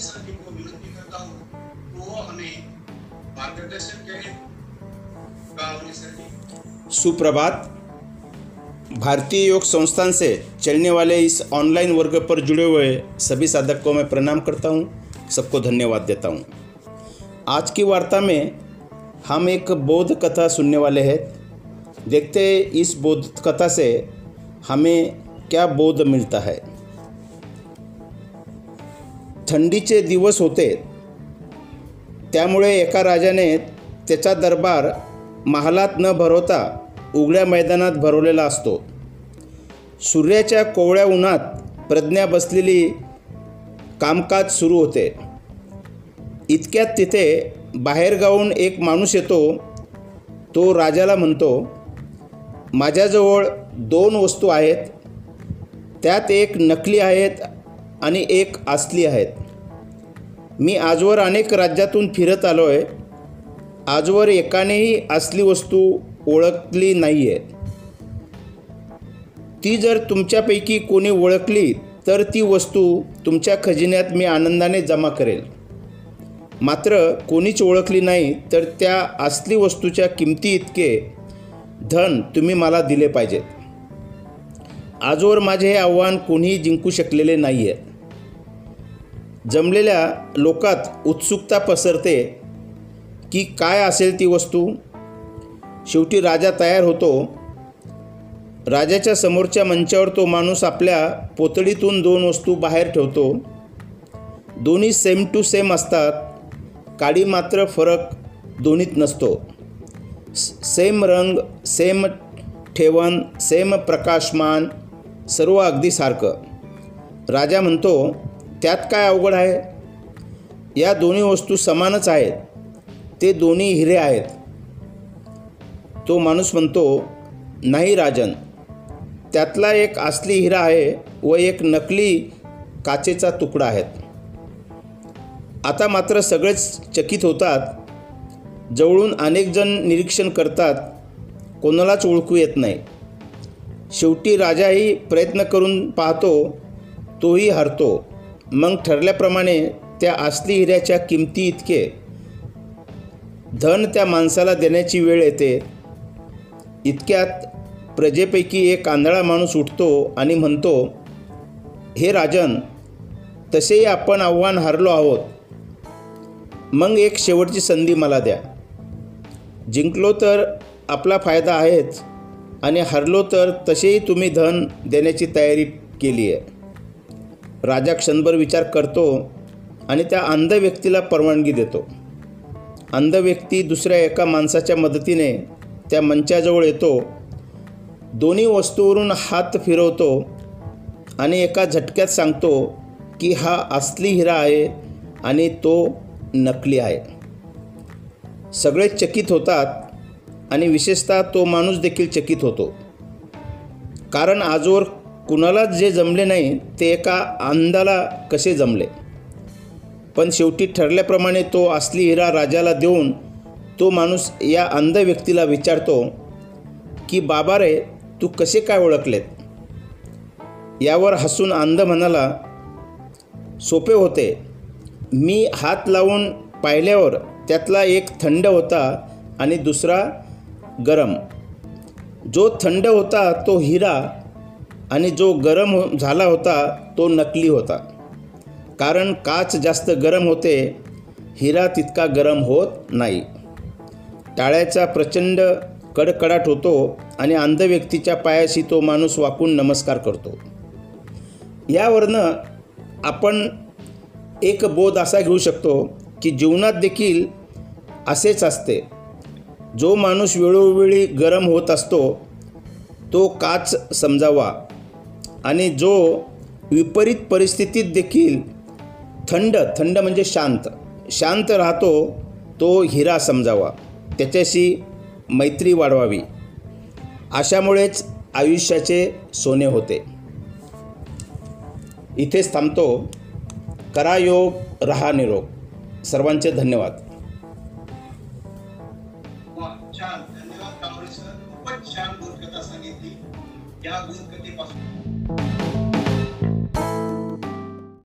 विनती करता हूँ वो हमें मार्गदर्शन करें सुप्रभात। भारतीय योग संस्थान से चलने वाले इस ऑनलाइन वर्ग पर जुड़े हुए सभी साधक को मैं प्रणाम करता हूँ, सबको धन्यवाद देता हूँ। आज की वार्ता में हम एक बौद्ध कथा सुनने वाले हैं। देखते इस बौद्ध कथा से हमें क्या बोध मिलता है। थंडीचे दिवस होते. त्यामुळे एका राजाने त्याचा दरबार महालात न भरवता उघड्या मैदानात भरवलेला असतो. सूर्याच्या कोवळ्या उन्हात प्रज्ञा बसलेली कामकाज सुरू होते. इतक्यात तिथे बाहेरगावून एक माणूस येतो. तो राजाला म्हणतो माझ्याजवळ दोन वस्तू आहेत. त्यात एक नकली आहेत आणि एक असली आहेत. मी आजवर अनेक राज्यातून फिरत आलो आहे आजवर एकानेही असली वस्तू ओळखली नाही आहे ती जर तुमच्यापैकी कोणी ओळखली तर ती वस्तू तुमच्या खजिन्यात मी आनंदाने जमा करेल. मात्र कोणीच ओळखली नाही तर त्या असली वस्तूच्या किमती इतके धन तुम्ही मला दिले पाहिजेत. आजवर माझे हे आव्हान कोणीही जिंकू शकलेले नाही आहे जमलेल्या लोकात उत्सुकता पसरते की काय असेल ती वस्तू. शेवटी राजा तयार होतो. राजाच्या समोरच्या मंचावर तो माणूस आपल्या पोतडीतून दोन वस्तू बाहेर ठेवतो. दोन्ही सेम टू सेम असतात. काडी मात्र फरक दोन्हीत नसतो. सेम रंग सेम ठेवण सेम प्रकाशमान सर्व अगदी सारखं. राजा म्हणतो त्यात काय अवघड आहे? या दोन्ही वस्तू समानच आहेत. ते दोन्ही हिरे आहेत. तो माणूस म्हणतो नाही राजन त्यातला एक असली हिरा आहे व एक नकली काचेचा तुकडा आहेत. आता मात्र सगळेच चकित होतात. जवळून अनेकजण निरीक्षण करतात कोणालाच ओळखू येत नाही. शेवटी राजाही प्रयत्न करून पाहतो तोही हरतो. मग ठरल्याप्रमाणे त्या असली हिऱ्याच्या किमती इतके. धन त्या माणसाला देण्याची वेळ येते. इतक्यात प्रजेपैकी एक आंधळा माणूस उठतो आणि म्हणतो हे राजन तसेही आपण आव्हान हरलो आहोत. मग एक शेवटची संधी मला द्या. जिंकलो तर आपला फायदा आहेच आणि हरलो तर तसेही तुम्ही धन देण्याची तयारी केली आहे राजा क्षणभर विचार करतो आणि त्या अंध व्यक्तीला परवानगी देतो. अंध व्यक्ती दुसऱ्या एका माणसाच्या मदतीने त्या मंचाजवळ येतो. दोन्ही वस्तूवरून हात फिरवतो आणि एका झटक्यात सांगतो की हा असली हिरा आहे आणि तो नकली आहे. सगळे चकित होतात आणि विशेषतः तो माणूस देखील चकित होतो. कारण आजवर कुणालाच जे जमले नाही ते एका अंधाला कसे जमले? पण शेवटी ठरल्याप्रमाणे तो असली हिरा राजाला देऊन तो माणूस या अंध व्यक्तीला विचारतो की बाबा रे तू कसे काय ओळखलेत? यावर हसून अंध म्हणाला सोपे होते. मी हात लावून पाहिल्यावर त्यातला एक थंड होता आणि दुसरा गरम. जो थंड होता तो हिरा आणि जो गरम हो झाला होता तो नकली होता. कारण काच जास्त गरम होते हिरा तितका गरम होत नाही. टाळ्याचा प्रचंड कडकडाट होतो आणि अंध व्यक्तीच्या पायाशी तो माणूस वाकून नमस्कार करतो. यावरनं आपण एक बोध असा घेऊ शकतो की जीवनात देखील असेच असते. जो माणूस वेळोवेळी गरम होत असतो तो काच समजावा. आणि जो विपरीत परिस्थितीत देखील थंड थंड म्हणजे शांत शांत राहतो तो हिरा समजावा. त्याच्याशी मैत्री वाढवावी. अशामुळेच आयुष्याचे सोने होते. इथेच थांबतो. करा योग रहा निरोग. सर्वांचे धन्यवाद. छान. धन्यवाद कांबळे सर. खूपच छान बोधकथा सांगितली. या thank you